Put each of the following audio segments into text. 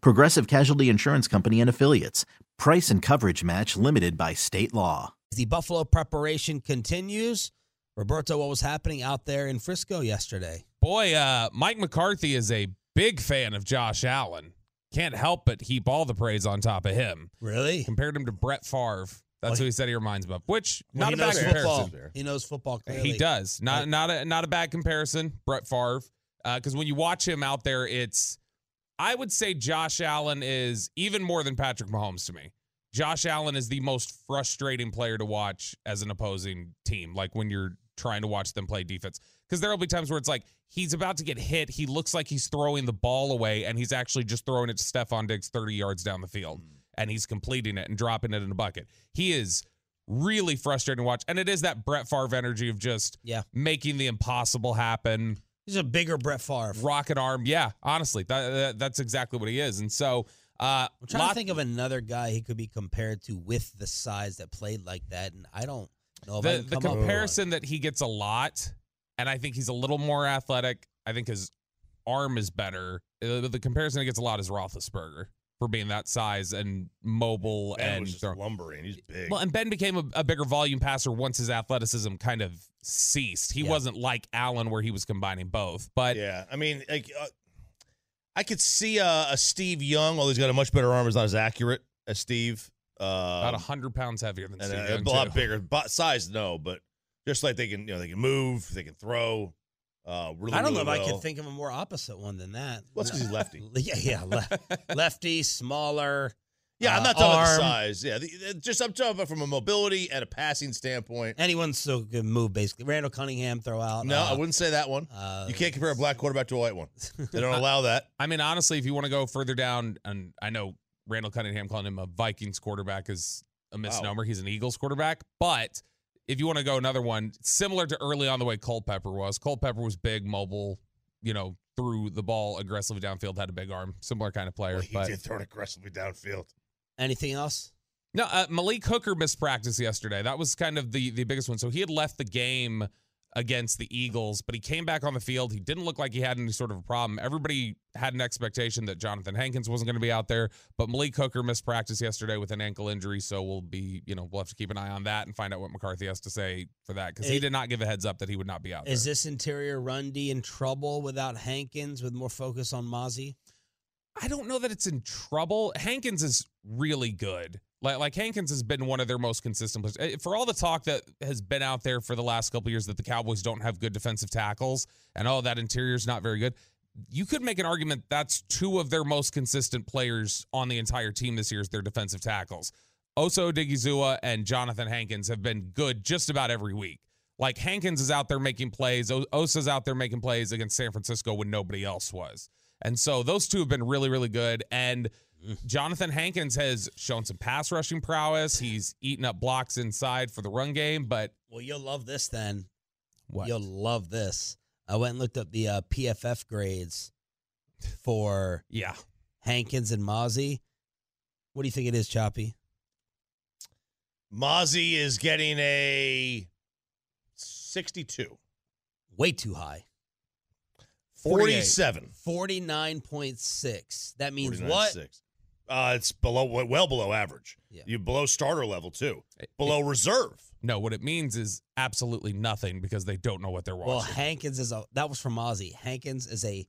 Progressive Casualty Insurance Company and Affiliates. Price and coverage match limited by state law. The Buffalo preparation continues. Roberto, what was happening out there in Frisco yesterday? Boy, uh, Mike McCarthy is a big fan of Josh Allen. Can't help but heap all the praise on top of him. Really? Compared him to Brett Favre. That's Well, who he said he reminds him of. Which Well, not a bad knows comparison. football. He knows football. Clearly. He does. Not not a not a bad comparison, Brett Favre. Because when you watch him out there, it's I would say Josh Allen is even more than Patrick Mahomes to me. Josh Allen is the most frustrating player to watch as an opposing team. Like when you're trying to watch them play defense, because there will be times where it's like he's about to get hit. He looks like he's throwing the ball away, and he's actually just throwing it to Stefon Diggs 30 yards down the field, mm. and he's completing it and dropping it in a bucket. He is really frustrating to watch, and it is that Brett Favre energy of just Yeah. making the impossible happen. He's a bigger Brett Favre. Rocket arm, yeah. Honestly, that, that that's exactly what he is, and so. Uh, I'm trying lot- to think of another guy he could be compared to with the size that played like that, and I don't know if I the, can the come up comparison that he gets a lot, and I think he's a little more athletic. I think his arm is better. Uh, The comparison he gets a lot is Roethlisberger for being that size and mobile Ben and was just throw- lumbering. He's big. well, and Ben became a, a bigger volume passer once his athleticism kind of ceased. He Yeah. wasn't like Allen where he was combining both, but yeah, I mean, like, uh, I could see a, a Steve Young, although he's got a much better arm, is not as accurate as Steve. Uh, about hundred pounds heavier than Steve a, Young, a lot too. bigger, but size no, but just like they can, you know, they can move, they can throw. Uh, really, I don't know really if I could think of a more opposite one than that. Well, it's 'cause he's lefty. Yeah, yeah, le- lefty, smaller. Yeah, I'm uh, not talking about arm. the size. Yeah, the, the- just I'm talking about from a mobility and a passing standpoint. Anyone still can move basically. Randall Cunningham throw out. No, uh, I wouldn't say that one. uh, you can't compare a black quarterback to a white one. They don't allow that. I mean, honestly, if you want to go further down, and I know Randall Cunningham calling him a Vikings quarterback is a misnomer. He's an Eagles quarterback. But if you want to go another one, similar to early on the way Culpepper was, Culpepper was big, mobile, you know, threw the ball aggressively downfield, had a big arm, similar kind of player. Well, he but did throw it aggressively downfield. Anything else? no, uh, Malik Hooker missed practice yesterday. That was kind of the the biggest one. So he had left the game against the Eagles, but he came back on the field. He didn't look like he had any sort of a problem. Everybody had an expectation that Jonathan Hankins wasn't going to be out there, but Malik Hooker missed practice yesterday with an ankle injury. So we'll be, you know, we'll have to keep an eye on that and find out what McCarthy has to say for that because he did not give a heads up that he would not be out Is there. this interior run D in trouble without Hankins with more focus on Mazi? I don't know that it's in trouble. Hankins is really good. Like, like Hankins has been one of their most consistent players. Eh, For all the talk that has been out there for the last couple years that the Cowboys don't have good defensive tackles and oh that interior's not very good. You could make an argument that's two of their most consistent players on the entire team this year is their defensive tackles. Osa Odighizuwa and Jonathan Hankins have been good just about every week. Like Hankins is out there making plays. Osa's out there making plays against San Francisco when nobody else was. And so those two have been really, really good. And Jonathan Hankins has shown some pass rushing prowess. He's eaten up blocks inside for the run game, but Well, you'll love this then. what? You'll love this. I went and looked up the uh, PFF grades for yeah. Hankins and Mazi. What do you think it is, Choppy? Mazi is getting a 62. Way too high. 47. 49.6. That means what? 49.6. Uh, it's below, well below average. Yeah. You below starter level too. Below reserve. No, what it means is absolutely nothing because they don't know what they're watching. Well, Hankins is a that was from Mazi. Hankins is a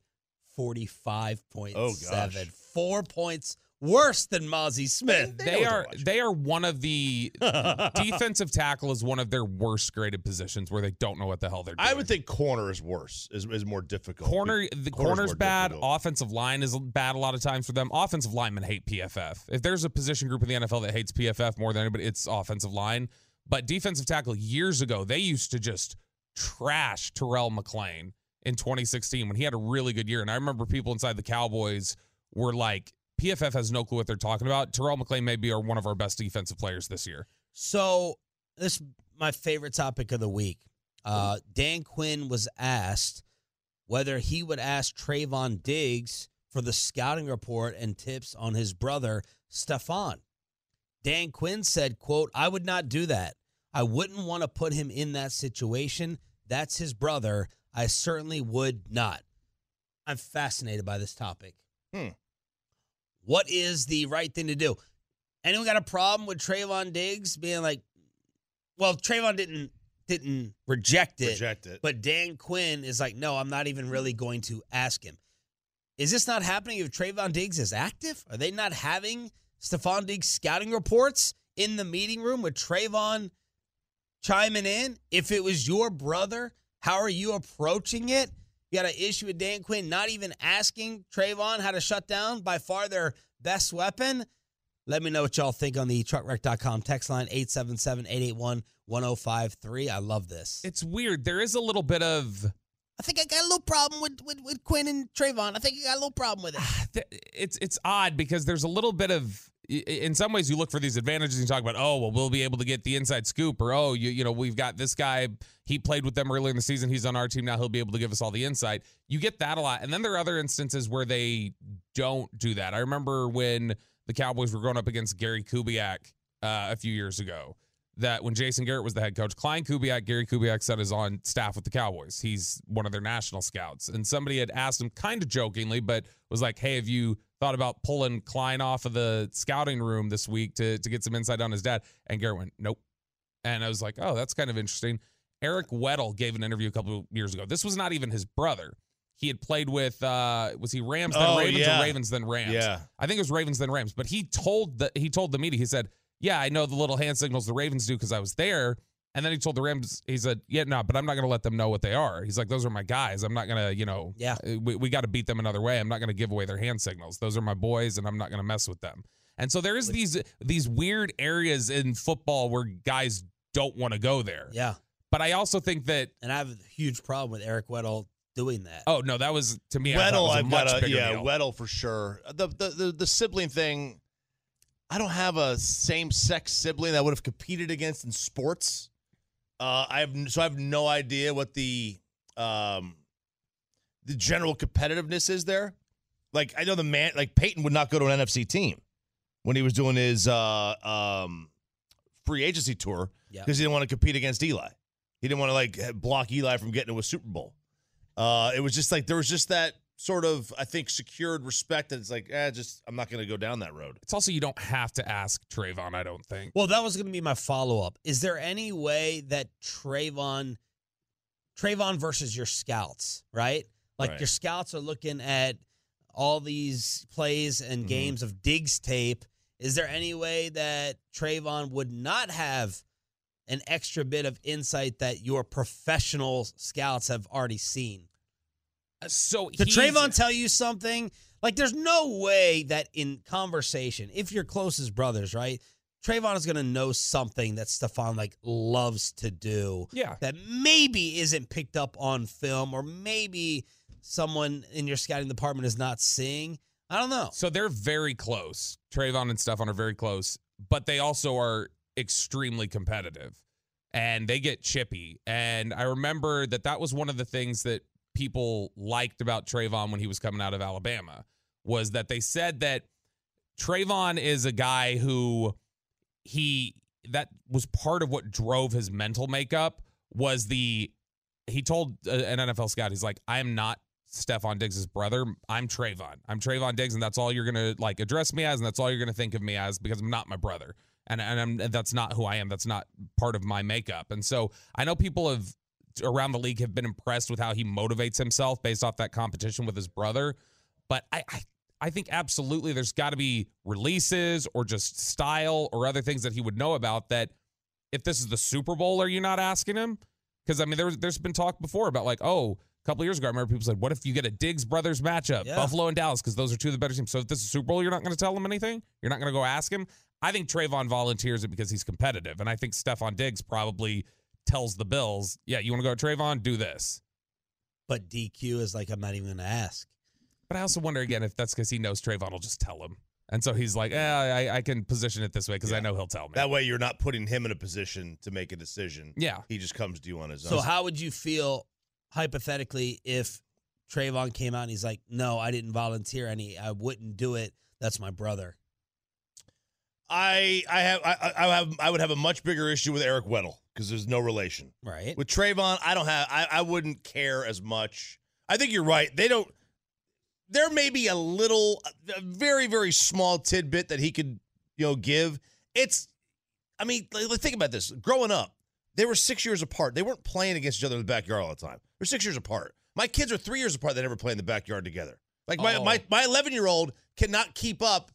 45.7. Oh, gosh. Four points worse than Mazi Smith. They They they're they are one of the defensive tackle is one of their worst graded positions where they don't know what the hell they're doing. I would think corner is worse, is, is more difficult. corner the Corner's corner's bad. difficult. Offensive line is bad a lot of times for them. Offensive linemen hate PFF. If there's a position group in the NFL that hates PFF more than anybody, it's offensive line. But defensive tackle years ago, they used to just trash Terrell McClain in 2016 when he had a really good year. And I remember people inside the Cowboys were like, PFF has no clue what they're talking about. Terrell McClain may be our, one of our best defensive players this year. So this is my favorite topic of the week. Uh, Dan Quinn was asked whether he would ask Trevon Diggs for the scouting report and tips on his brother Stefon. Dan Quinn said, "quote I would not do that. I wouldn't want to put him in that situation. That's his brother. I certainly would not." I'm fascinated by this topic. Hmm. What is the right thing to do? Anyone got a problem with Trevon Diggs being like, well, Trevon didn't didn't reject it, Reject it. but Dan Quinn is like, no, I'm not even really going to ask him. Is this not happening if Trevon Diggs is active? Are they not having Stefon Diggs scouting reports in the meeting room with Trevon chiming in? If it was your brother, how are you approaching it? You got an issue with Dan Quinn not even asking Trevon how to shut down by far their best weapon. Let me know what y'all think on the truckwreck.com text line 877 881 1053. I love this. It's weird. There is a little bit of I think I got a little problem with, with, with Quinn and Trevon. I think I got a little problem with it. it's it's odd because there's a little bit of in some ways you look for these advantages and you talk about oh well we'll be able to get the inside scoop or oh you you know we've got this guy he played with them earlier in the season he's on our team now he'll be able to give us all the insight. You get that a lot. And then there are other instances where they don't do that. I remember when the Cowboys were going up against Gary Kubiak uh, a few years ago that when Jason Garrett was the head coach, Klein Kubiak, Gary Kubiak said is on staff with the Cowboys. He's one of their national scouts. And somebody had asked him kind of jokingly, but was like, hey, have you thought about pulling Klein off of the scouting room this week to, to get some insight on his dad? And Garrett went, nope. And I was like, oh, that's kind of interesting. Eric Weddle gave an interview a couple of years ago. This was not even his brother. He had played with uh was he Rams then Oh, Ravens yeah. or Ravens then Rams? Yeah. I think it was Ravens then Rams. But he told the he told the media, he said, Yeah, I know the little hand signals the Ravens do because I was there. And then he told the Rams, he said, Yeah, no, but I'm not gonna let them know what they are. He's like, Those are my guys. I'm not gonna, you know, Yeah. Uh, we, we gotta beat them another way. I'm not gonna give away their hand signals. Those are my boys, and I'm not gonna mess with them. And so there is these these weird areas in football where guys don't want to go there. Yeah. But I also think that And I have a huge problem with Eric Weddle doing that. oh no, that was to me I Weddle, was a I've much got a bigger yeah, deal. Weddle for sure. The, the the the sibling thing. I don't have a same sex sibling that would have competed against in sports. Uh, I have so I have no idea what the um the general competitiveness is there. Like I know the man, like Peyton would not go to an NFC team when he was doing his uh um free agency tour because he didn't want to compete against Eli. He didn't want to like block Eli from getting to a Super Bowl. Uh, it was just like there was just that sort of I think secured respect that it's like, eh, just I'm not going to go down that road. It's also you don't have to ask Trevon, I don't think. Well, that was going to be my follow up. Is there any way that Trevon, Trevon versus your scouts, right? Like Right. your scouts are looking at all these plays and Mhm. games of Diggs tape. Is there any way that Trevon would not have an extra bit of insight that your professional scouts have already seen? So Did Trevon tell you something? Like, there's no way that in conversation, if you're closest brothers, right? Trevon is going to know something that Stefon like loves to do Yeah. that maybe isn't picked up on film, or maybe someone in your scouting department is not seeing. I don't know. So they're very close. Trevon and Stefon are very close, but they also are extremely competitive and they get chippy. And I remember that that was one of the things that people liked about Trevon when he was coming out of Alabama was that they said that Trevon is a guy who he that was part of what drove his mental makeup was the he told uh, an NFL scout he's like I am not Stefon Diggs' brother. I'm Trevon. I'm Trevon Diggs, and that's all you're gonna like address me as, and that's all you're gonna think of me as because I'm not my brother, and and, I'm, and that's not who I am. That's not part of my makeup. And so I know people have around the league have been impressed with how he motivates himself based off that competition with his brother, but I I, I think absolutely there's got to be releases or just style or other things that he would know about that if this is the Super Bowl, are you not asking him? Because I mean, there's there's been talk before about like, oh, a couple years ago, I remember people said, what if you get a Diggs brothers matchup, Yeah. Buffalo and Dallas, because those are two of the better teams. So if this is Super Bowl, you're not going to tell him anything. You're not going to go ask him. I think Trevon volunteers it because he's competitive, and I think Stefon Diggs probably tells the Bills, yeah, you want to go to Trevon, do this. But DQ is like, I'm not even going to ask. But I also wonder again if that's because he knows Trevon will just tell him. And so he's like, eh, I, I can position it this way because I know he'll tell me. That way, you're not putting him in a position to make a decision. yeah. He just comes to you on his own. So how would you feel hypothetically if Trevon came out and he's like, "No, I didn't volunteer any. I wouldn't do it. That's my brother." I I have I, I I have I would have a much bigger issue with Eric Weddle because there's no relation. Right. With Trevon, I don't have I, I wouldn't care as much. I think you're right. They don't there may be a little a very, very small tidbit that he could, you know, give. It's I mean, think about this. Growing up, they were six years apart. They weren't playing against each other in the backyard all the time. They're six years apart. My kids are three years apart. They never play in the backyard together. Like my Oh. my my 11 year old cannot keep up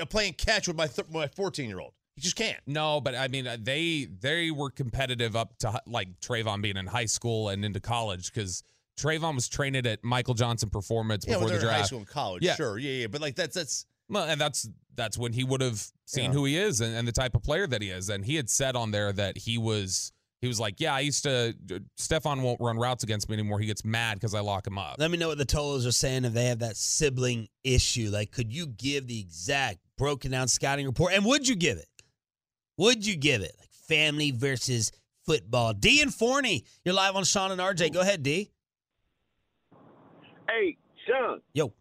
uh, playing catch with my th- my 14 year old. He just can't. No, but I mean, uh, they they were competitive up to like Trevon being in high school and into college because Trevon was trained at Michael Johnson Performance Yeah, before when the they're in high draft. school and college. Yeah. Sure. Yeah, yeah. But like that's that's Well, and that's that's when he would have seen Yeah. who he is and, and the type of player that he is. And he had said on there that he was he was like, yeah, I used to. Stefon won't run routes against me anymore. He gets mad because I lock him up. Let me know what the Tolos are saying if they have that sibling issue. Like, could you give the exact broken down scouting report? And would you give it? Would you give it? Like family versus football. D and Forney, you're live on Sean and RJ. Go ahead, D. Hey, Sean, Yo.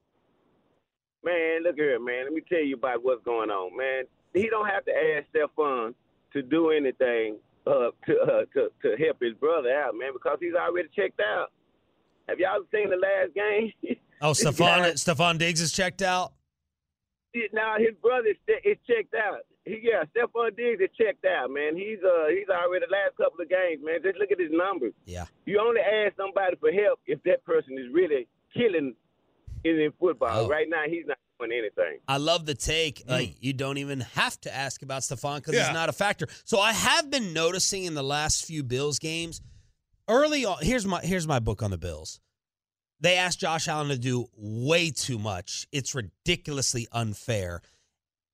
man, look here, man. Let me tell you about what's going on, man. He don't have to ask Stefon to do anything uh, to, uh, to to help his brother out, man, because he's already checked out. Have y'all seen the last game? Oh, Stefon Stefon Diggs is checked out. now his brother is, is checked out. He, yeah, Stefon Diggs is checked out, man. He's uh he's already the last couple of games, man. Just look at his numbers. Yeah. You only ask somebody for help if that person is really killing in, in football. Oh. Right now, he's not doing anything. I love the take. Like you don't even have to ask about Stefon because Yeah. he's not a factor. So I have been noticing in the last few Bills games, early on. Here's my here's my book on the Bills. They asked Josh Allen to do way too much. It's ridiculously unfair.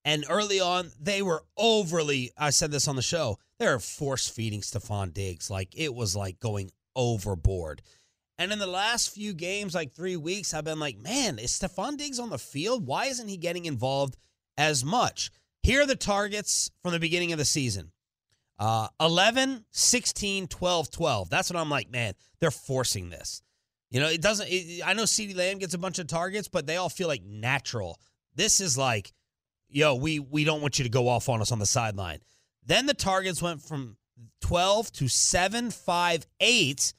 And early on, they were overly. I said this on the show. They were force feeding Stefon Diggs. Like it was like going overboard. And in the last few games, like three weeks, I've been like, man, is Stefon Diggs on the field? Why isn't he getting involved as much? Here are the targets from the beginning of the season uh, 11, 16, 12, 12. That's what I'm like, man, they're forcing this. You know, it doesn't, it, I know CeeDee Lamb gets a bunch of targets, but they all feel like natural. This is like, yo, we, we don't want you to go off on us on the sideline. Then the targets went from 12 to 7, 5, 8.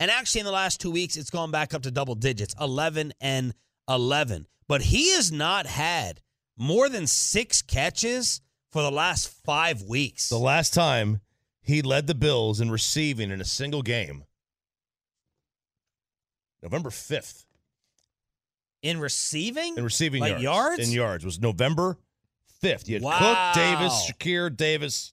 And actually, in the last two weeks, it's gone back up to double digits 11 and 11. But he has not had more than six catches for the last five weeks. the last time he led the Bills in receiving in a single game. November 5th. in receiving? In receiving Like yards. yards? In yards was November 5th. You had Wow. Cook, Davis, Shakir, Davis,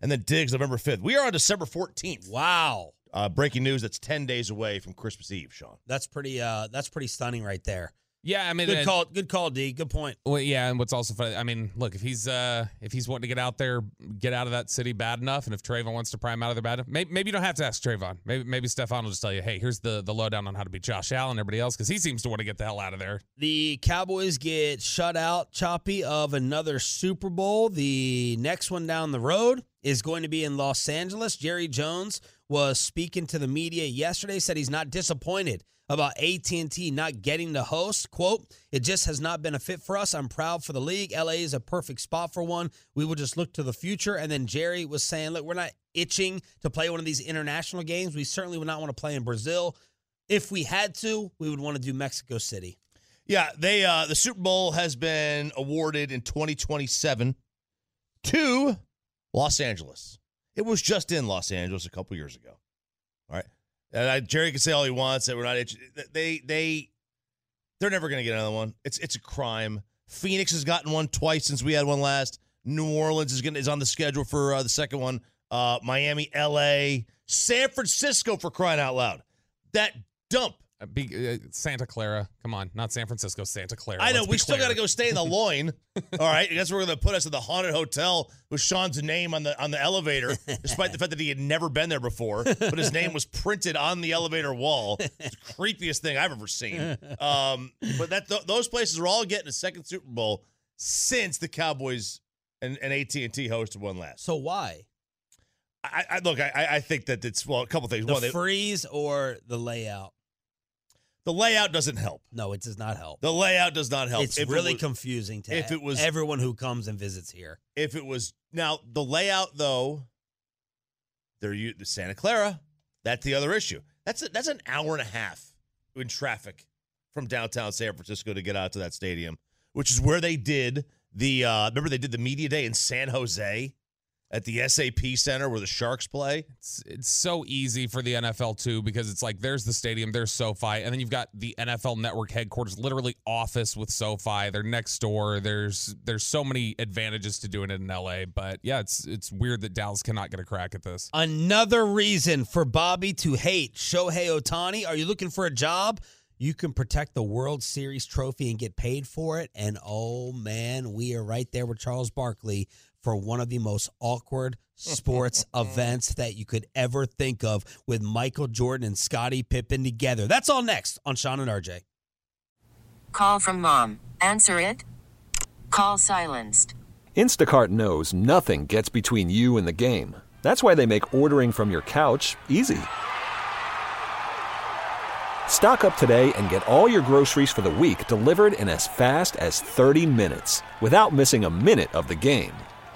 and then Diggs November 5th. We are on December 14th. Wow. Uh, breaking news that's 10 days away from Christmas Eve, Sean. That's pretty uh that's pretty stunning right there. Yeah, I mean, Good call, good call, D. Good point. Well, yeah, and what's also funny, I mean, look, if he's uh if he's wanting to get out there, get out of that city bad enough, and if Trevon wants to prime out of there bad enough, maybe, maybe you don't have to ask Trevon. Maybe maybe Stefon will just tell you, hey, here's the the lowdown on how to beat Josh Allen and everybody else, because he seems to want to get the hell out of there. The Cowboys get shut out, choppy, of another Super Bowl. The next one down the road is going to be in Los Angeles. Jerry Jones was speaking to the media yesterday, said he's not disappointed about AT&T not getting the host. Quote, it just has not been a fit for us. I'm proud for the league. LA is a perfect spot for one. We will just look to the future. And then Jerry was saying, look, we're not itching to play one of these international games. We certainly would not want to play in Brazil. If we had to, we would want to do Mexico City. Yeah, they uh the Super Bowl has been awarded in 2027 to Los Angeles. It was just in Los Angeles a couple years ago. And I, Jerry can say all he wants that we're not they they They're never going to get another one. It's it's a crime. Phoenix has gotten one twice since we had one last. New Orleans is going is on the schedule for uh, the second one. Uh, Miami, L.A., San Francisco for crying out loud. That dump. Uh, be, uh, Santa Clara. Come on, not San Francisco, Santa Clara. I know Let's we still got to go stay in the loin. All right, that's where we're going to put us in the haunted hotel with Sean's name on the on the elevator, despite the fact that he had never been there before. But his name was printed on the elevator wall. It's the creepiest thing I've ever seen. Um, but that th- those places are all getting a second Super Bowl since the Cowboys and, and AT and T hosted one last. So why? I, I look, I, I think that it's well, a couple things. The One, they- freeze or the layout? The layout doesn't help. No, it does not help. The layout does not help. It's If it really was- confusing to if it was- everyone who comes and visits here. if it was now the layout though they're u- the santa clara that's the other issue that's a, that's an hour and a half in traffic from downtown san francisco to get out to that stadium which is where they did the uh remember they did the media day in san jose at the sap center where the sharks play It's, it's so easy for the NFL too because it's like there's the stadium, there's SoFi, and then you've got the NFL Network headquarters, literally office with SoFi. They're next door. There's there's so many advantages to doing it in LA. But yeah, it's it's weird that Dallas cannot get a crack at this. Another reason for Bobby to hate Shohei Ohtani. Are you looking for a job? You can protect the World Series trophy and get paid for it. And oh man, we are right there with Charles Barkley for one of the most awkward sports events that you could ever think of with Michael Jordan and Scottie Pippen together. That's all next on Sean and RJ. Call from mom. Answer it. Call silenced. Instacart knows nothing gets between you and the game. That's why they make ordering from your couch easy. Stock up today and get all your groceries for the week delivered in as fast as 30 minutes without missing a minute of the game.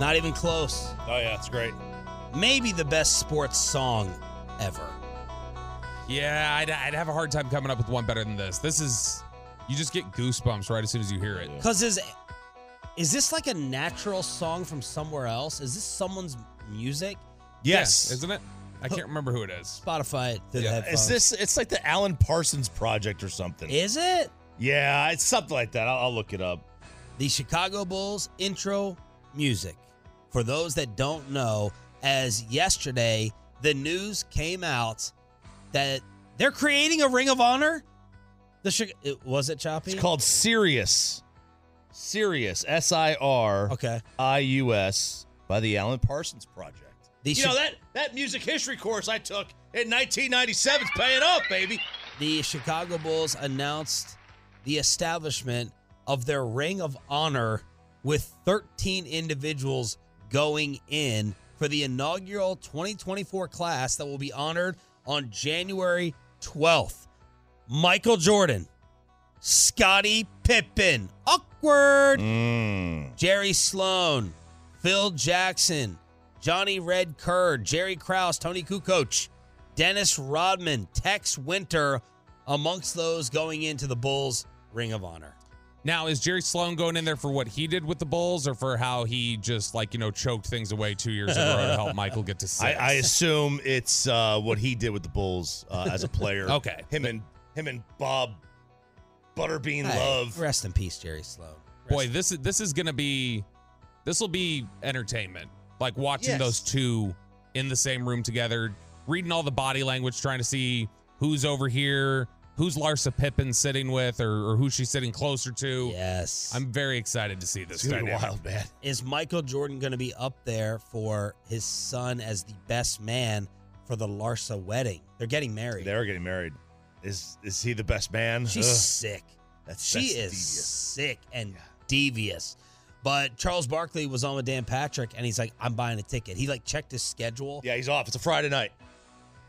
Not even close. oh yeah it's great Maybe the best sports song ever. Yeah, I'd, I'd have a hard time coming up with one better than this. This is you just get goosebumps right as soon as you hear it. Because is is this like a natural song from somewhere else? Is this someone's music? yes Yeah, isn't it? I can't remember who it is. Spotify it through the headphones. is this it's like the alan parsons project or something Is it yeah it's something like that i'll, I'll look it up the Chicago Bulls intro music? For those that don't know, as yesterday the news came out that they're creating a Ring of Honor. The it, was it choppy? It's called Sirius. Sirius, S I R okay. I U S, by the Alan Parsons Project. The you know that that music history course I took in 1997 is paying off, baby. the Chicago Bulls announced the establishment of their Ring of Honor with 13 individuals going in for the inaugural 2024 class that will be honored on January 12th. Michael Jordan, Scottie Pippen, awkward. Mm. Jerry Sloan, Phil Jackson, Johnny Red Kerr, Jerry Krause, Toni Kukoc, Dennis Rodman, Tex Winter, amongst those going into the Bulls Ring of Honor. Now, is Jerry Sloan going in there for what he did with the Bulls or for how he just like, you know, choked things away two years in a row to help Michael get to six? I, I assume it's uh, what he did with the Bulls uh, as a player. Okay. Him and him and Bob Butterbean Hey, Love. Rest in peace, Jerry Sloan. Boy, this is this is gonna be this will be entertainment. Like watching Yes. those two in the same room together, reading all the body language, trying to see who's over here, who's Larsa Pippen sitting with, or, or who she's sitting closer to. yes. I'm very excited to see this. It's gonna be dynamic. wild, man. Is Michael Jordan going to be up there for his son as the best man for the Larsa wedding? They're getting married. They're getting married. Is is he the best man? She's Ugh, sick. that's she that's is devious. sick and devious. But Charles Barkley was on with Dan Patrick, and he's like, "I'm buying a ticket." He like checked his schedule, Yeah, he's off. It's a Friday night.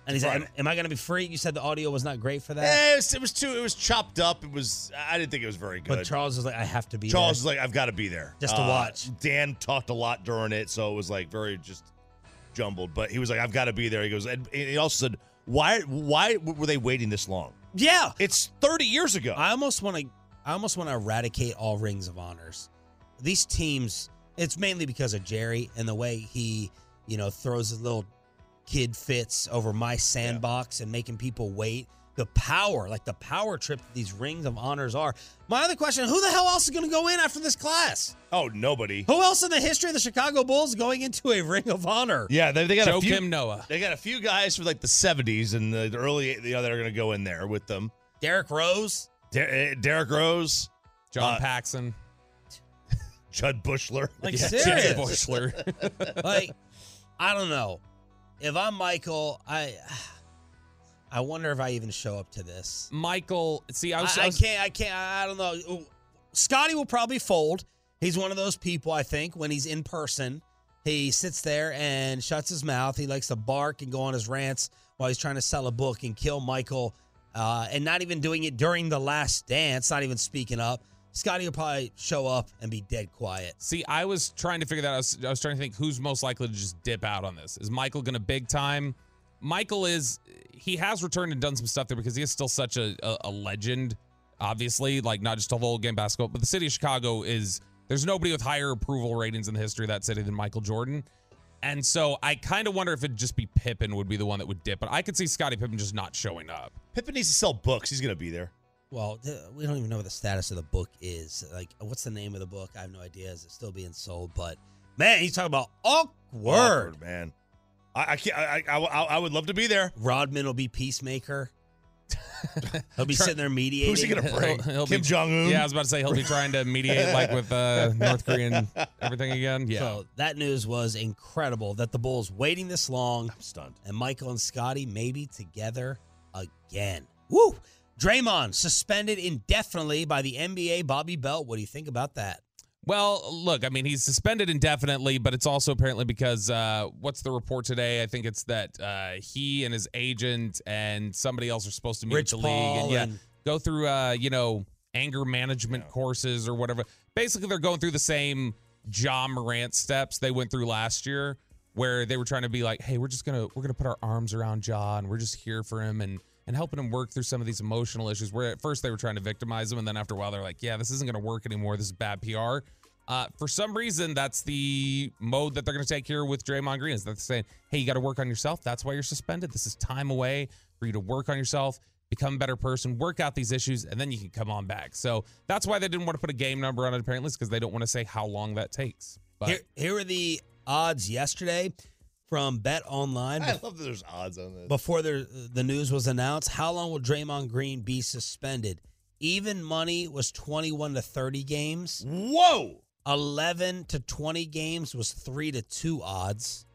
And he's like, am, "Am I going to be free?" You said the audio was not great for that, Eh, it, was, it was too. It was chopped up. It was. I didn't think it was very good. but Charles was like, "I have to be." Charles there. was like, I've got to be there Just to Uh, watch. Dan talked a lot during it, so it was like very just jumbled. But he was like, I've got to be there. He goes, and he also said, why why were they waiting this long? yeah. It's 30 years ago. I almost want to. I almost want to eradicate all rings of honors. These teams. It's mainly because of Jerry and the way he, you know, throws his little kid fits over my sandbox and making people wait. The power, like the power trip that these rings of honors are. My other question: Who the hell else is going to go in after this class? oh, nobody. Who else in the history of the Chicago Bulls going into a ring of honor? Yeah, they, they got Joe a few. Kim Noah. They got a few guys from like the 70s and the, the early, you know, that are going to go in there with them. Derrick Rose. Der- eh, Derrick Rose, John Uh, Paxson. Judd Bushler. Like Yeah, serious. Jed Bushler. like I don't know. If I'm Michael, I I wonder if I even show up to this. Michael, see, I was, I, I I can't. I can't. I don't know. Scotty will probably fold. He's one of those people. I think when he's in person, he sits there and shuts his mouth. He likes to bark and go on his rants while he's trying to sell a book and kill Michael, uh, and not even doing it during the last dance. Not even speaking up. Scotty will probably show up and be dead quiet. See, I was trying to figure that out. I was, I was trying to think who's most likely to just dip out on this. Is Michael going to big time? Michael is, he has returned and done some stuff there because he is still such a, a, a legend, obviously, like not just of old game basketball, but the city of Chicago is, there's nobody with higher approval ratings in the history of that city than Michael Jordan. And so I kind of wonder if it'd just be Pippen would be the one that would dip, but I could see Scottie Pippen just not showing up. Pippen needs to sell books. He's going to be there. Well, we don't even know what the status of the book is. Like, what's the name of the book? I have no idea. Is it still being sold? But man, he's talking about awkward. Awkward, man. I, I can't. I, I, I, I would love to be there. Rodman will be peacemaker. He'll be Try- sitting there mediating. Who's he going to bring? He'll- he'll Kim Jong Un. Yeah, I was about to say he'll be trying to mediate like with uh, North Korean everything again. Yeah. So that news was incredible that the Bulls waiting this long I'm stunned. and Michael and Scotty maybe together again. Woo! Draymond suspended indefinitely by the NBA. Bobby Belt. What do you think about that? Well, look, I mean, he's suspended indefinitely, but it's also apparently because uh, what's the report today? I think it's that uh, he and his agent and somebody else are supposed to meet Rich the league and yeah, and- go through uh, you know anger management courses or whatever. Basically, they're going through the same Ja Morant steps they went through last year, where they were trying to be like, "Hey, we're just gonna we're gonna put our arms around John. We're just here for him and." And helping him work through some of these emotional issues. Where at first they were trying to victimize him, and then after a while they're like, "Yeah, this isn't going to work anymore. This is bad PR." Uh, for some reason, that's the mode that they're going to take here with Draymond Green. Is that they're saying, "Hey, you got to work on yourself. That's why you're suspended. This is time away for you to work on yourself, become a better person, work out these issues, and then you can come on back." So that's why they didn't want to put a game number on it. Apparently, because they don't want to say how long that takes. But Here, here are the odds yesterday from Bet Online. I love that there's odds on this. before the the news was announced, how long will Draymond Green be suspended? Even money was 21 to 30 games. Whoa! 11 to 20 games was 3 to 2 odds.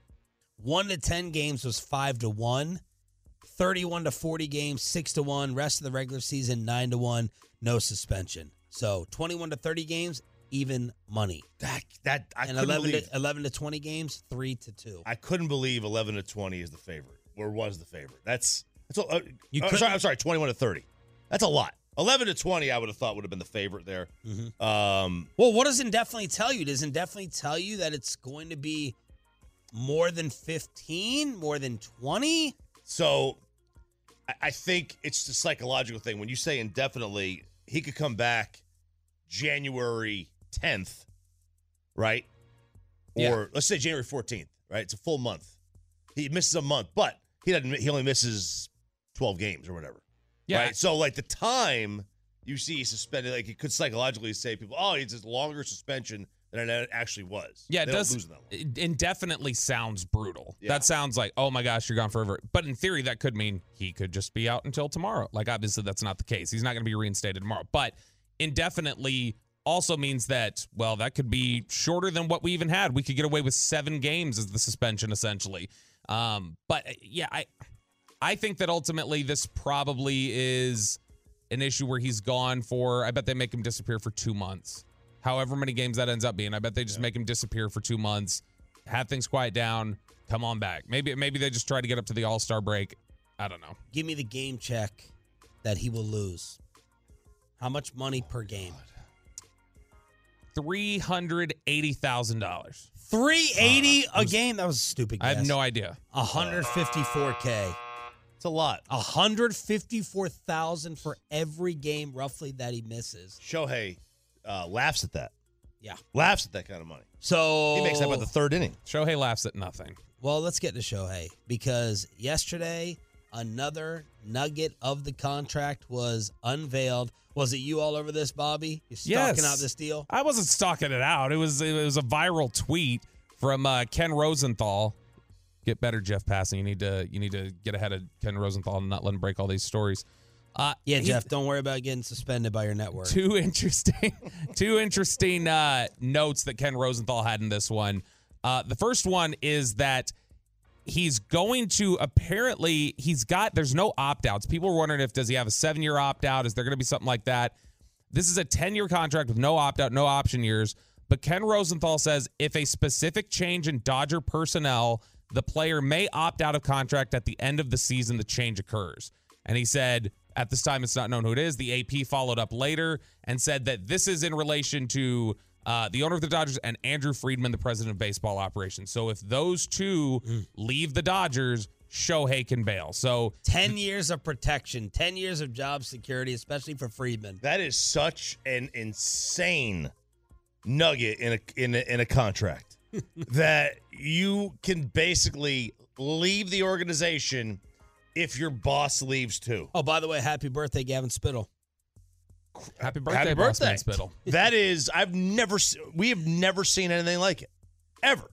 1 to 10 games was 5 to 1. 31 to 40 games 6 to 1. Rest of the regular season 9 to 1, no suspension. So 21 to 30 games even money. That that I and couldn't 11 believe. to 11 to 20 games 3 to 2. I couldn't believe 11 to 20 is the favorite, or was the favorite. That's that's. A, uh, You couldn't- sorry, I'm sorry. 21 to 30. That's a lot. 11 to 20, I would have thought would have been the favorite there. Mm-hmm. Um, Well, what does indefinitely tell you? Does indefinitely tell you that it's going to be more than 15, more than 20? so I, I think it's the psychological thing. When you say indefinitely, he could come back January 10th, right? Or let's say January 14th, right? It's a full month. He misses a month, but he doesn't. He only misses 12 games or whatever. yeah, Right. So like the time you see suspended, like it could psychologically say people, oh, it's a longer suspension than it actually was. Yeah, it They does. lose that long. it indefinitely sounds brutal. Yeah. That sounds like, oh my gosh, you're gone forever. But in theory, that could mean he could just be out until tomorrow. Like, obviously, that's not the case. He's not going to be reinstated tomorrow. But indefinitely also means that, well, that could be shorter than what we even had. We could get away with seven games as the suspension, essentially. Um, but uh, yeah, I. I think that ultimately this probably is an issue where he's gone for. I bet they make him disappear for two months. However many games that ends up being, I bet they just make him disappear for two months, have things quiet down, come on back. Maybe maybe they just try to get up to the All Star break. I don't know. Give me the game check that he will lose. How much money per game? Three hundred eighty thousand dollars. 380 a game? That was a stupid I have no idea. 154K. It's a lot. 154,000 for every game roughly that he misses. Shohei uh, laughs at that. Yeah. Laughs at that kind of money. So He makes that by the third inning. Shohei laughs at nothing. Well, let's get to Shohei because yesterday another nugget of the contract was unveiled. Was it you all over this, Bobby? You stalking Yes. out this deal? I wasn't stalking it out. It was it was a viral tweet from uh, Ken Rosenthal. Get better, Jeff Passan. You need to you need to get ahead of Ken Rosenthal and not let him break all these stories. Uh, Yeah, he- Jeff, don't worry about getting suspended by your network. Two interesting, two interesting uh, notes that Ken Rosenthal had in this one. Uh, the first one is that he's going to apparently he's got there's no opt outs. People were wondering if does he have a seven year opt out? Is there going to be something like that? This is a 10 year contract with no opt out, no option years. But Ken Rosenthal says if a specific change in Dodger personnel, the player may opt out of contract at the end of the season, the change occurs. And he said, at this time, it's not known who it is. The AP followed up later and said that this is in relation to uh, the owner of the Dodgers and Andrew Friedman, the president of baseball operations. So if those two leave the Dodgers, Shohei can bail. So 10 years of protection, 10 years of job security, especially for Friedman. That is such an insane nugget in a in a, in a contract that you can basically leave the organization if your boss leaves too. Oh, by the way, happy birthday, Gavin Spittle. Happy birthday, Happy Boss Spittle. that is I've never we have never seen anything like it. Ever.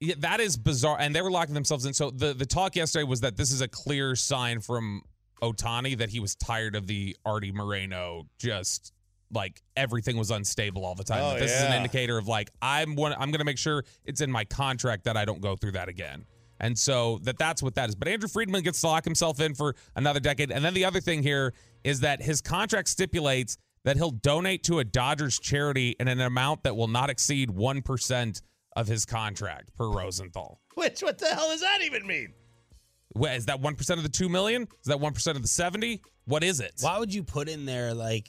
Yeah, that is bizarre. And they were locking themselves in. So the, the talk yesterday was that this is a clear sign from Ohtani that he was tired of the Arte Moreno just like everything was unstable all the time. Oh, this is an indicator of like I'm one I'm gonna make sure it's in my contract that I don't go through that again. And so that that's what that is. But Andrew Friedman gets to lock himself in for another decade. And then the other thing here is that his contract stipulates that he'll donate to a Dodgers charity in an amount that will not exceed one percent of his contract per Rosenthal. Which what the hell does that even mean? Is that one percent of the two million? Is that one percent of the seventy? What is it? Why would you put in there like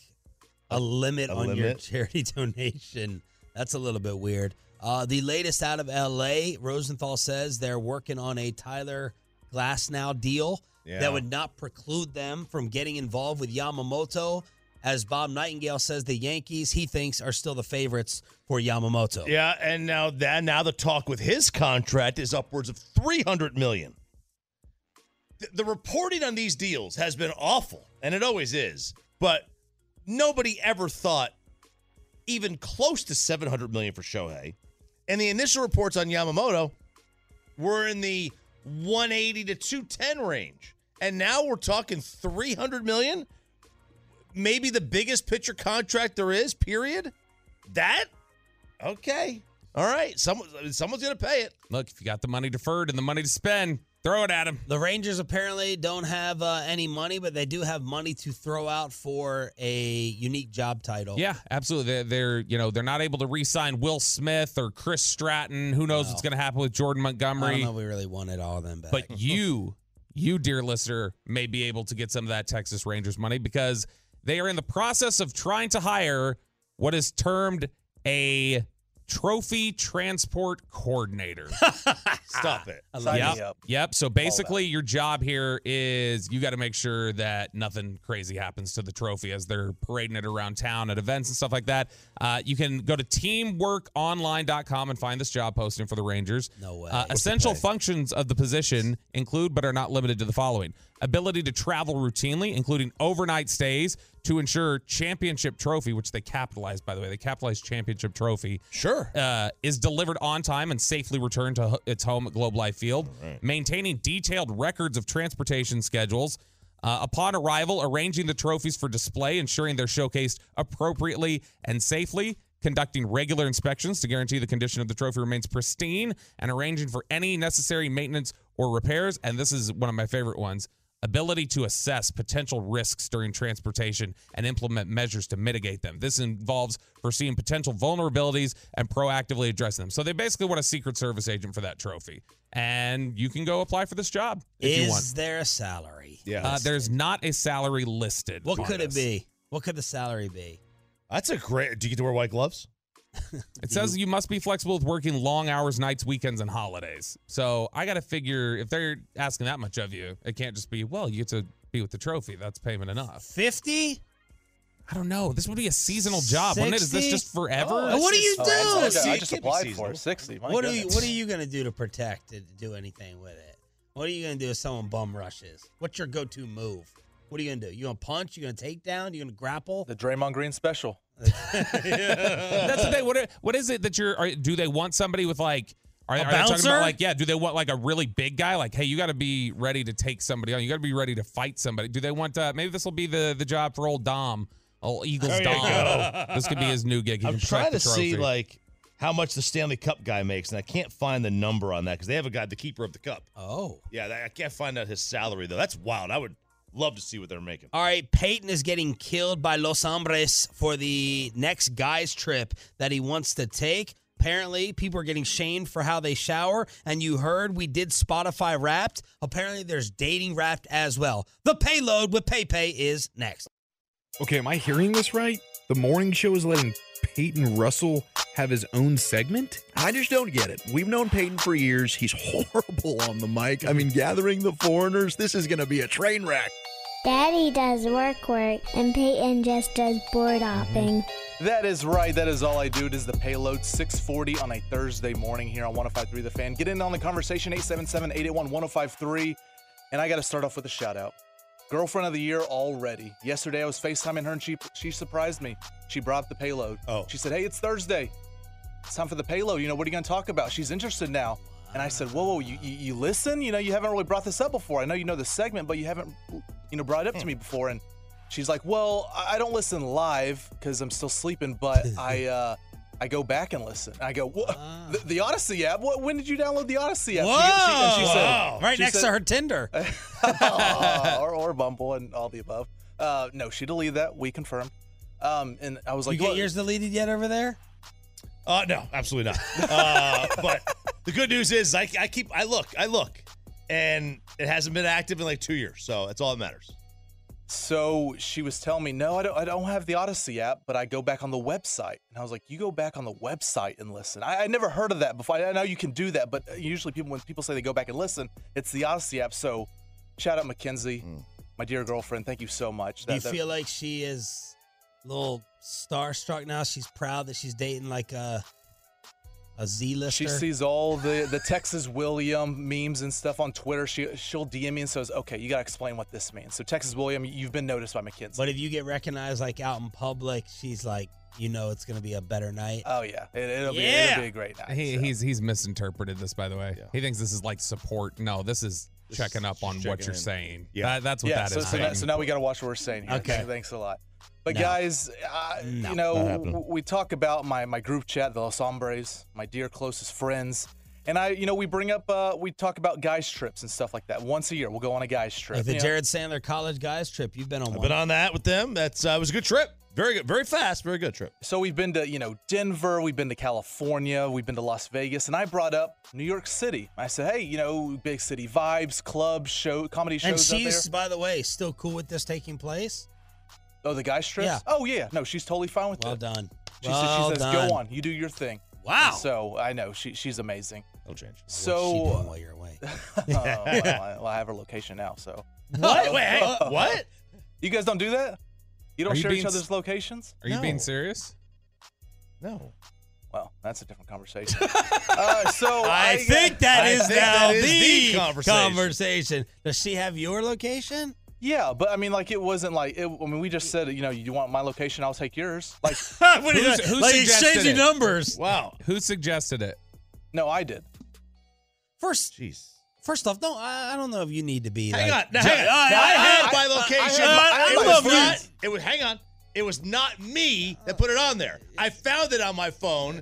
a limit a on your charity donation? That's a little bit weird. Uh, the latest out of LA, Rosenthal says they're working on a Tyler Glasnow deal Yeah. that would not preclude them from getting involved with Yamamoto. As Bob Nightingale says, the Yankees, he thinks, are still the favorites for Yamamoto. Yeah, and now that now the talk with his contract is upwards of 300 million. The, the reporting on these deals has been awful, and it always is. But nobody ever thought even close to 700 million for Shohei. And the initial reports on Yamamoto were in the 180 to 210 range. And now we're talking 300 million? Maybe the biggest pitcher contract there is, period? That? Okay. All right. Someone, someone's going to pay it. Look, if you got the money deferred and the money to spend, throw it at him. The Rangers apparently don't have uh, any money, but they do have money to throw out for a unique job title. Yeah, absolutely. They're, they're you know they're not able to re-sign Will Smith or Chris Stratton. Who knows No. what's going to happen with Jordan Montgomery? I don't know if we really wanted all of them back. But you, you dear listener, may be able to get some of that Texas Rangers money because they are in the process of trying to hire what is termed a trophy transport coordinator. Stop it. I love yep. it. up. Yep. So basically, your job here is you got to make sure that nothing crazy happens to the trophy as they're parading it around town at events and stuff like that. Uh, you can go to teamworkonline.com and find this job posting for the Rangers. No way. Uh, essential functions of the position include, but are not limited to the following ability to travel routinely, including overnight stays to ensure championship trophy, which they capitalized, by the way. They capitalized championship trophy Sure. uh, is delivered on time and safely returned to its home at Globe Life Field. Maintaining detailed records of transportation schedules. Uh, upon arrival, arranging the trophies for display, ensuring they're showcased appropriately and safely. Conducting regular inspections to guarantee the condition of the trophy remains pristine, and arranging for any necessary maintenance or repairs. And this is one of my favorite ones ability to assess potential risks during transportation and implement measures to mitigate them. This involves foreseeing potential vulnerabilities and proactively addressing them. So they basically want a Secret Service agent for that trophy. And you can go apply for this job if you want. Is there a salary? Yeah. Uh, there's not a salary listed. What on could it this. be? What could the salary be? That's a great. Do you get to wear white gloves? It says you must be flexible with working long hours, nights, weekends, and holidays. So I got to figure if they're asking that much of you, it can't just be, well, you get to be with the trophy. That's payment enough. 50? I don't know. This would be a seasonal job, wouldn't it? Is this just forever? Oh, what do you oh, do? I just, I just applied for it. 60. My What are you. What are you gonna do to protect it? To do anything with it? What are you gonna do if someone bum rushes? What's your go-to move? What are you gonna do? You gonna punch? You gonna take down? You gonna grapple? The Draymond Green special. That's the thing. What, what is it that you're? Are, do they want somebody with like? Are, A are they talking bouncer? about like yeah? Do they want like a really big guy? Like hey, you got to be ready to take somebody on. You got to be ready to fight somebody. Do they want? Uh, maybe this will be the the job for old Dom, old Eagles There you Dom. This could be his new gig. He I'm can trying to see trophy. like how much the Stanley Cup guy makes, and I can't find the number on that because they have a guy, the keeper of the cup. Oh. Yeah, that- I can't find out his salary though. That's wild. I would love to see what they're making. All right, Peyton is getting killed by Los Hombres for the next guy's trip that he wants to take. Apparently, people are getting shamed for how they shower, and you heard we did Spotify Wrapped. Apparently, there's dating Wrapped as well. The Peyload with PayPay is next. Okay, am I hearing this right? The morning show is letting Peyton Russell have his own segment? I just don't get it. We've known Peyton for years. He's horrible on the mic. I mean, gathering the foreigners, this is going to be a train wreck. Daddy does work work, and Peyton just does board hopping. That is right. That is all I do. It is the Peyload 640 on a Thursday morning here on 1053 The Fan. Get in on the conversation 877 881 1053. And I got to start off with a shout out. Girlfriend of the year already. Yesterday I was FaceTiming her and she she surprised me. She brought up the Peyload. Oh. She said, Hey, it's Thursday. It's time for the Peyload. You know, what are you going to talk about? She's interested now. And I said, Whoa, whoa, you, you, you listen? You know, you haven't really brought this up before. I know you know the segment, but you haven't, you know, brought it up to me before. And she's like, Well, I I don't listen live because I'm still sleeping, but I, uh, I go back and listen. I go, what? The, the Audacy app? What, when did you download the Audacy app? She- she- and she said, Whoa. right she next said- to her Tinder. or, or Bumble and all the above. Uh, no, she deleted that. We confirmed. Um, and I was like, you like, get "What?" yours deleted yet over there? Uh, no, absolutely not. Uh, but the good news is I, I keep, I look, I look, and it hasn't been active in like two years. So that's all that matters. So she was telling me, no, I don't, I don't have the Audacy app, but I go back on the website. And I was like, you go back on the website and listen. I, I never heard of that before. I know you can do that, but usually people, when people say they go back and listen, it's the Audacy app. So shout out Mackenzie, my dear girlfriend. Thank you so much. Do you That- that- feel like she is a little starstruck now? She's proud that she's dating like a a Z lister. She sees all the the Texas William memes and stuff on Twitter. She she'll DM me and says, "Okay, you gotta explain what this means." So Texas William, you've been noticed by Mackenzie. But if you get recognized like out in public, she's like, you know, it's gonna be a better night. oh yeah, it, it'll be it'll be a great night. He, so. he's he's misinterpreted this, by the way. Yeah. He thinks this is like support. No, this is checking up on just what you're in. saying. Yeah. That- that's what yeah, that so, is. so, now, so now we got to watch what we're saying here. Okay. thanks a lot. But No. guys, uh, No. you know, Not happening. w- we talk about my my group chat, the Los Hombres, my dear closest friends, and I, you know, we bring up, uh, we talk about guys trips and stuff like that. Once a year, we'll go on a guys trip. like the you know. Jared Sandler college guys trip, you've been on I've one. been on that with them. That's uh, it was a good trip. Very good, very fast, very good trip. So we've been to, you know, Denver, we've been to California, we've been to Las Vegas, and I brought up New York City. I said, hey, you know, big city vibes, clubs, show, comedy and shows out she's, there. by the way, still cool with this taking place. Oh, the guy strips? Yeah. Oh yeah, no, she's totally fine with that. Well it. done. She, well says, she says, done. go on, you do your thing. Wow. So I know she she's amazing. No change. What's she So doing while you're away? oh, well, I, well, I have her location now. So What? Wait, hey, what? you guys don't do that? You don't you share each being s- other's locations? Are you being serious? No. Well, that's a different conversation. uh, so I I, think that I is think now that is the the conversation. conversation. Does she have your location? Yeah, but I mean, like, it wasn't like. It, I mean, we just said, you know, you want my location, I'll take yours. Like, what Who's- who like suggested exchanging it? numbers. Wow. Who suggested it? no, I did. First, Jeez. first off, no, I, I don't know if you need to be. Hang like, on. Now, hang on. I- I, I- had I- my I- location. I- I- I don't was know if not. It was. Hang on. It was not me that put it on there. I found it on my phone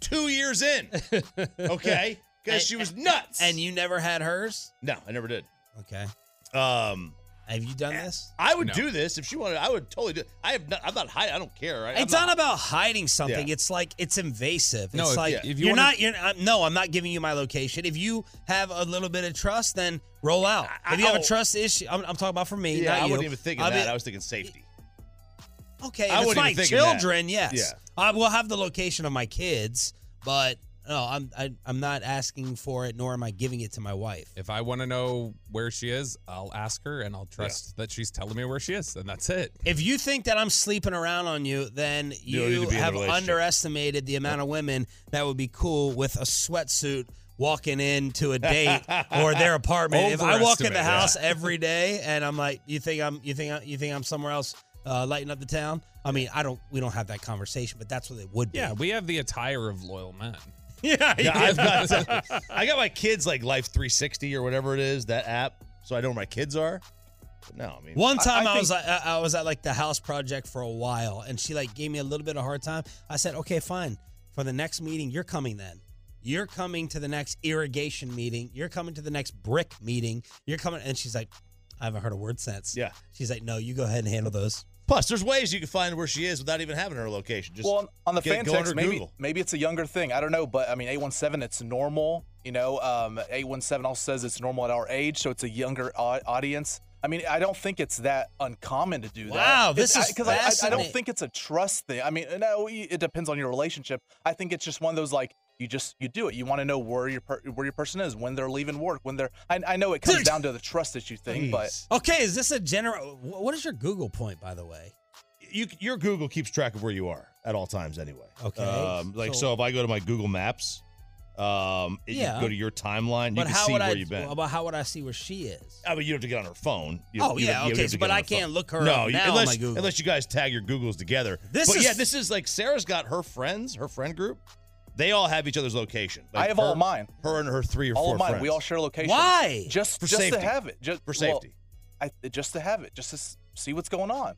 two years in. Okay. because she was nuts. And you never had hers? no, I never did. Okay. Um, Have you done this? I would No. do this if she wanted. I would totally do. I have. Not, I'm not hiding. I don't care. I, I'm It's not, about hiding something. Yeah. It's like it's invasive. No, it's if- like yeah. if you you're wanna- not. You're uh, no. I'm not giving you my location. If you have a little bit of trust, then roll out. I- if you have oh. a trust issue, I'm, I'm talking about for me. Yeah, not I you. wasn't even thinking I that. I was thinking safety. okay. If I it's wasn't my even thinking that. children, yes. Yeah. I will have the location of my kids, but no, I'm I, I'm not asking for it, nor am I giving it to my wife. If I want to know where she is, I'll ask her and I'll trust that she's telling me where she is, and that's it. If you think that I'm sleeping around on you, then You don't need you to be in a have relationship. underestimated the amount of women that would be cool with a sweatsuit walking into a date or their apartment. If I walk in the Overestimate, house every day and I'm like, you think I'm you think I, you think I'm somewhere else uh, lighting up the town? I mean, I don't. We don't have that conversation, but that's what it would be. Yeah, we have the attire of loyal men. yeah, Yeah, I've got. I got my kids like Life 360 or whatever it is that app, so I know where my kids are. But no, I mean, One time I, I was I, I was at like the house project for a while, and she like gave me a little bit of a hard time. I said, "Okay, fine. For the next meeting, you're coming then. You're coming to the next irrigation meeting. You're coming to the next brick meeting. You're coming." And she's like, "I haven't heard a word since." Yeah. She's like, "No, you go ahead and handle those." Plus there's ways you can find where she is without even having her location. Just well, on- on the fan text, maybe Google. maybe it's a younger thing. I don't know, but I mean, 817, it's normal. You know, um, 817 also says it's normal at our age, so it's a younger audience. I mean, I don't think it's that uncommon to do that. Wow, this is because I, I, I don't think it's a trust thing. I mean, no, it depends on your relationship. I think it's just one of those like you just you do it. You want to know where your per, where your person is when they're leaving work, when they're. I, I know it comes Dude. down to the trust issue thing, but Okay, is this a general? What is your Google point, by the way? you your Google keeps track of where you are at all times anyway. Okay, Um, like so- so, if I go to my Google Maps, um, it- you Yeah. go to your timeline, you can see where I? you've been. About how would I see where she is? I mean, you have to get on her phone. You, Oh, you yeah, have- you okay, have so- but I can't look her no, up you- now on unless, my Google. unless you guys tag your Googles together. This but is- yeah, this is like Sarah's got her friends, her friend group. They all have each other's location. Like I have her, all mine. Her and her three or all four of mine, friends. we all share location. Why? Just For just safety. to have it, just For well, safety. I, just to have it, just to see what's going on.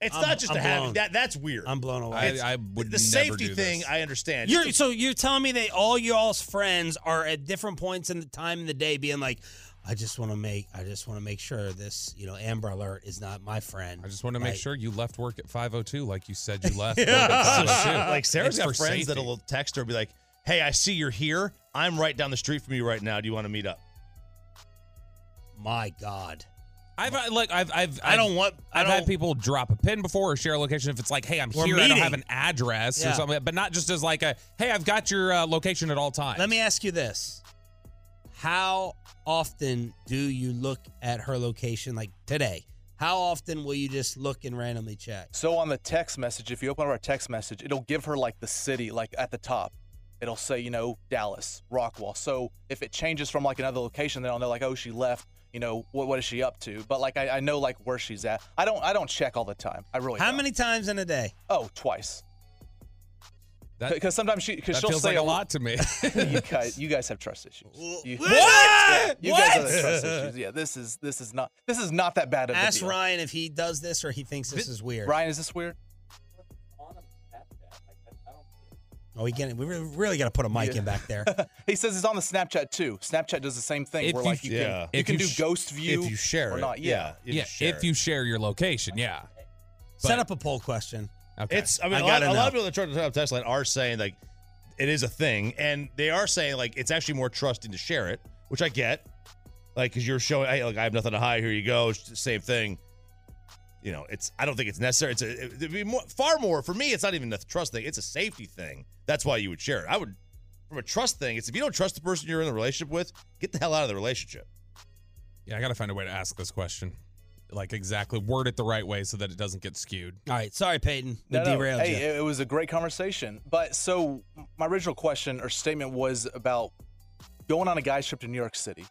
It's I'm- not just I'm to have blown. it. That that's weird. I'm blown away. I, I would the never safety do thing, this. I understand. You're so you're telling me that all y'all's friends are at different points in the time in the day being like, I just want to make I just want to make sure this you know Amber Alert is not my friend. I just want to make sure you left work at 5:02, like you said you left. So, work at 5:02. like Sarah's It's got friends safety. that'll text her and be like, "Hey, I see you're here. I'm right down the street from you right now. Do you want to meet up?" My God, I've uh, like I've I've I don't want I I've don't had people drop a pin before or share a location if it's like, hey, I'm We're here, I don't have an address Yeah. or something, but not just as like a, hey, I've got your uh, location at all times. Let me ask you this: How often do you look at her location like today? How often will you just look and randomly check? So on the text message, if you open up our text message, it'll give her like the city, like at the top. It'll say, you know, Dallas, Rockwall. So if it changes from like another location, then I'll know like, oh, she left. You know, what what is she up to? But like, I, I know like where she's at. I don't I don't check all the time. I really. How don't. many times in a day? Oh, twice. That, Because sometimes she because she'll feels say like a lot to me. you guys you guys have trust issues. You, What? Yeah, you guys have What? trust issues. Yeah, this is this is not this is not that bad of a Ask deal. Ryan if he does this or he thinks this is weird. Ryan, is this weird? Oh, we get We really, really got to put a mic Yeah. in back there. He says it's on the Snapchat too. Snapchat does the same thing. If where you- like you yeah. can you If can you do sh- ghost view if you share or it, not. Yeah. if yeah, you share if you share your location, yeah. Set up a poll question. Okay. It's I mean I a lot, a lot of people that try to top text line are saying like it is a thing, and they are saying like it's actually more trusting to share it, which I get, like because you're showing hey like I have nothing to hide. Here you go, It's the same thing. You know, it's I don't think it's necessary. It's a it'd be more, far more for me. It's not even a trust thing. It's a safety thing. That's why you would share it. I would from a trust thing. It's if you don't trust the person you're in a relationship with, get the hell out of the relationship. yeah, I got to find a way to ask this question. Like exactly word it the right way so that it doesn't get skewed. All right. Sorry, Peyton. We No, no. Hey, you. it, it was a great conversation. But so my original question or statement was about going on a guy's trip to New York City.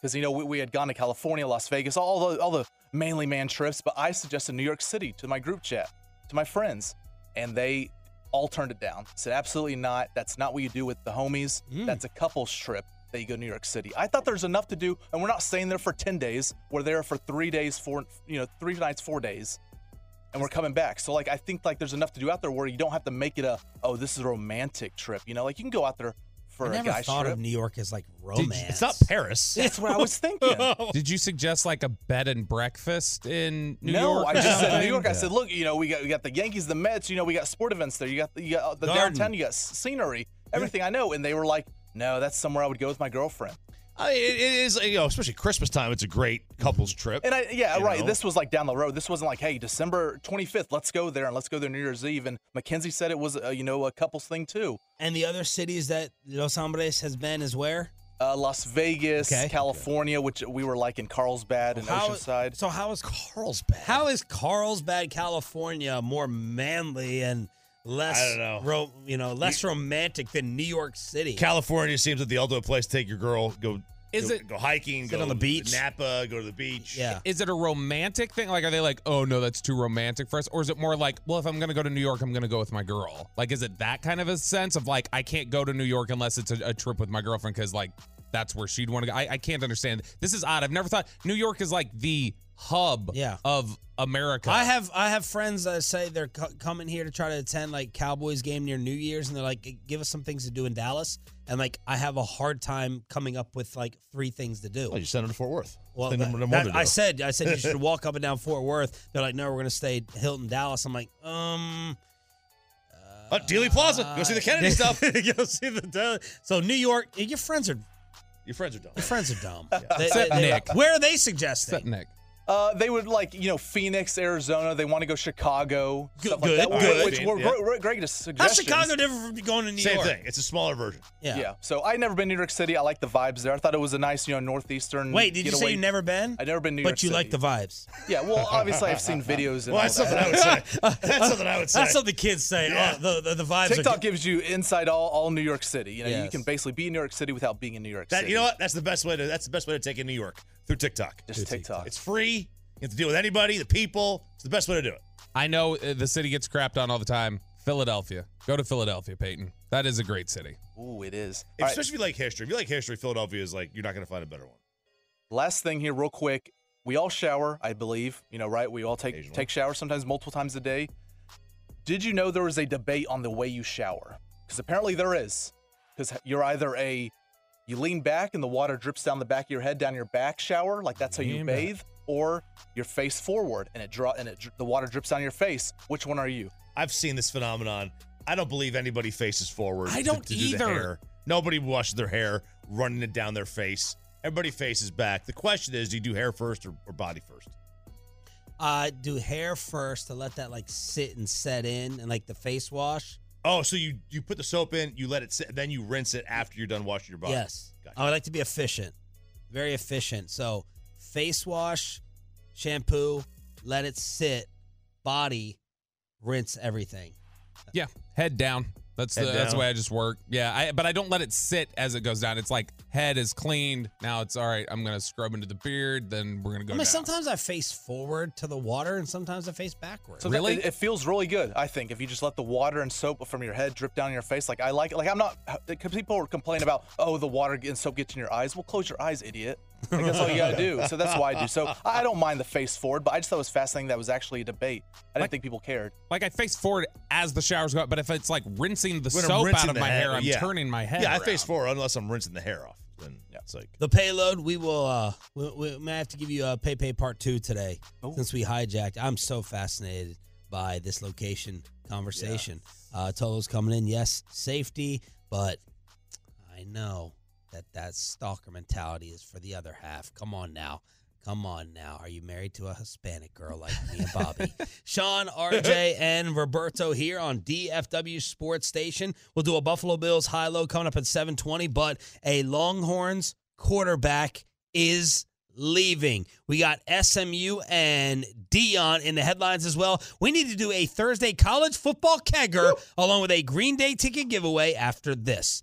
Because you know we, we had gone to California, Las Vegas, all the all the mainly man trips, but I suggested New York City to my group chat, to my friends, and they all turned it down. Said absolutely not. That's not what you do with the homies. Hmm. That's a couples trip that you go to New York City. I thought there's enough to do, and we're not staying there for ten days. We're there for three days, four you know three nights, four days and we're coming back. So like I think like there's enough to do out there where you don't have to make it a oh this is a romantic trip. You know, like you can go out there for I a never guy thought trip. of New York as like romance. It's not Paris. That's what I was thinking. Did you suggest like a bed and breakfast in New no, York? I just said? New York. I said, look, you know, we got we got the Yankees, the Mets. You know, we got sport events there. You got the, you got uh, the Garden. downtown. You got scenery, everything I know. And they were like, no, that's somewhere I would go with my girlfriend. I mean, it, it is, you know, especially Christmas time. It's a great couples trip. And I, yeah, right. know? This was like down the road. This wasn't like, hey, December 25th, let's go there and let's go there New Year's Eve. And Mackenzie said it was, uh, you know, a couples thing too. And the other cities that Los Hombres has been is where? Uh, Las Vegas, Okay. California, which we were like in Carlsbad and How- Oceanside. So how is Carlsbad. How is Carlsbad, California, more manly and less, I don't know. ro- you know, less romantic than New York City? California seems like the ultimate place to take your girl. Go. Is go, it- go hiking? Sit go on the beach? Napa. Go to the beach. yeah. Is it a romantic thing? Like, are they like, oh no, that's too romantic for us? Or is it more like, well, if I'm gonna go to New York, I'm gonna go with my girl? Like, is it that kind of a sense of like, I can't go to New York unless it's a, a trip with my girlfriend because like that's where she'd want to go? I, I can't understand. This is odd. I've never thought New York is like the hub Yeah. of America. I have I have friends that say they're co- coming here to try to attend like Cowboys game near New Year's, and they're like, "Give us some things to do in Dallas." And like, I have a hard time coming up with like three things to do. Oh, you send them to Fort Worth. Well, that- number- number that- I said I said you should walk up and down Fort Worth. They're like, no, we're gonna stay Hilton Dallas. I'm like, um, Oh, Dealey Plaza. Go see the Kennedy stuff. Go see the. So New York, your friends are Your friends are dumb. your friends are dumb. They- Except they- Nick. Where are they Except suggesting? Nick. Uh, they would like, you know, Phoenix, Arizona. They want to go Chicago. Good- stuff like good, that, good. Which were Yeah. great, great How's. Chicago different from going to New Same York? thing. It's a smaller version. Yeah. Yeah. So I'd never been to New York City. I like the vibes there. I thought it was a nice, you know, northeastern. Wait, did you say getaway. you never been? I've never been to New but York But you City. like the vibes. Yeah. Well, obviously I've seen videos and Well, all that's something that. I would say. That's something I would say. That's what the kids say. Yeah. Oh, the, the, the vibes TikTok are gives you inside all, all New York City. You know, you can basically be in New York City without being in New York That, City. you know what? That's the best way to. That's the best way to take in New York through TikTok. Just TikTok. It's free. You have to deal with anybody, the people. It's the best way to do it. I know uh, the city gets crapped on all the time. Philadelphia. Go to Philadelphia, Peyton. That is a great city. Ooh, it is. If- All right, Especially if you like history. If you like history, Philadelphia is like you're not going to find a better one. last thing here, real quick. We all shower, I believe. You know, right? We all take Occasionally. take showers sometimes multiple times a day. Did you know there was a debate on the way you shower? Because apparently there is. Because you're either a you lean back and the water drips down the back of your head down your back shower, like that's how you Lean back. Bathe, or you're face forward and it draw and it the water drips down your face. Which one are you? I've seen this phenomenon. I don't believe anybody faces forward. I don't to do the either. hair. Nobody washes their hair running it down their face. Everybody faces back. The question is, do you do hair first or, or body first? Uh, do hair first to let that like sit and set in, and like the face wash. Oh, so you you put the soap in, you let it sit, then you rinse it after you're done washing your body. Yes, Gotcha. I would like to be efficient, very efficient. So face wash, shampoo, let it sit, body, rinse everything. Yeah, head down. That's Head the, that's the way I just work. Yeah, I, but I don't let it sit as it goes down. It's like head is cleaned. Now it's all right. I'm gonna scrub into the beard. Then we're gonna go I mean, down. sometimes I face forward to the water, and sometimes I face backwards. So Really? It, it feels really good, I think, if you just let the water and soap from your head drip down your face. Like I like, like I'm not. Because people complain about, oh, the water and soap gets in your eyes. Well, close your eyes, idiot. Like that's all you gotta do. So that's why I do. So I don't mind the face forward, but I just thought it was fascinating that was actually a debate. I didn't Like- think people cared. like I face forward as the showers go up, but if it's like rinsing the When soap rinsing out of my head- hair, I'm yeah. turning my head. Yeah, I face forward unless I'm rinsing the hair off. Then yeah. it's like The Peyload, we will. uh We, we may have to give you a pay pay part two today, since we hijacked. I'm so fascinated by this location conversation. Uh Tolo's coming in. Yes, safety, but I know that that stalker mentality is for the other half. Come on now. Come on now. Are you married to a Hispanic girl like me and Bobby? Shan, RJ, and Roberto here on DFW Sports Station. We'll do a Buffalo Bills high low coming up at 720, but a Longhorns quarterback is leaving. We got SMU and Deion in the headlines as well. We need to do a Thursday college football kegger along with a Green Day ticket giveaway after this.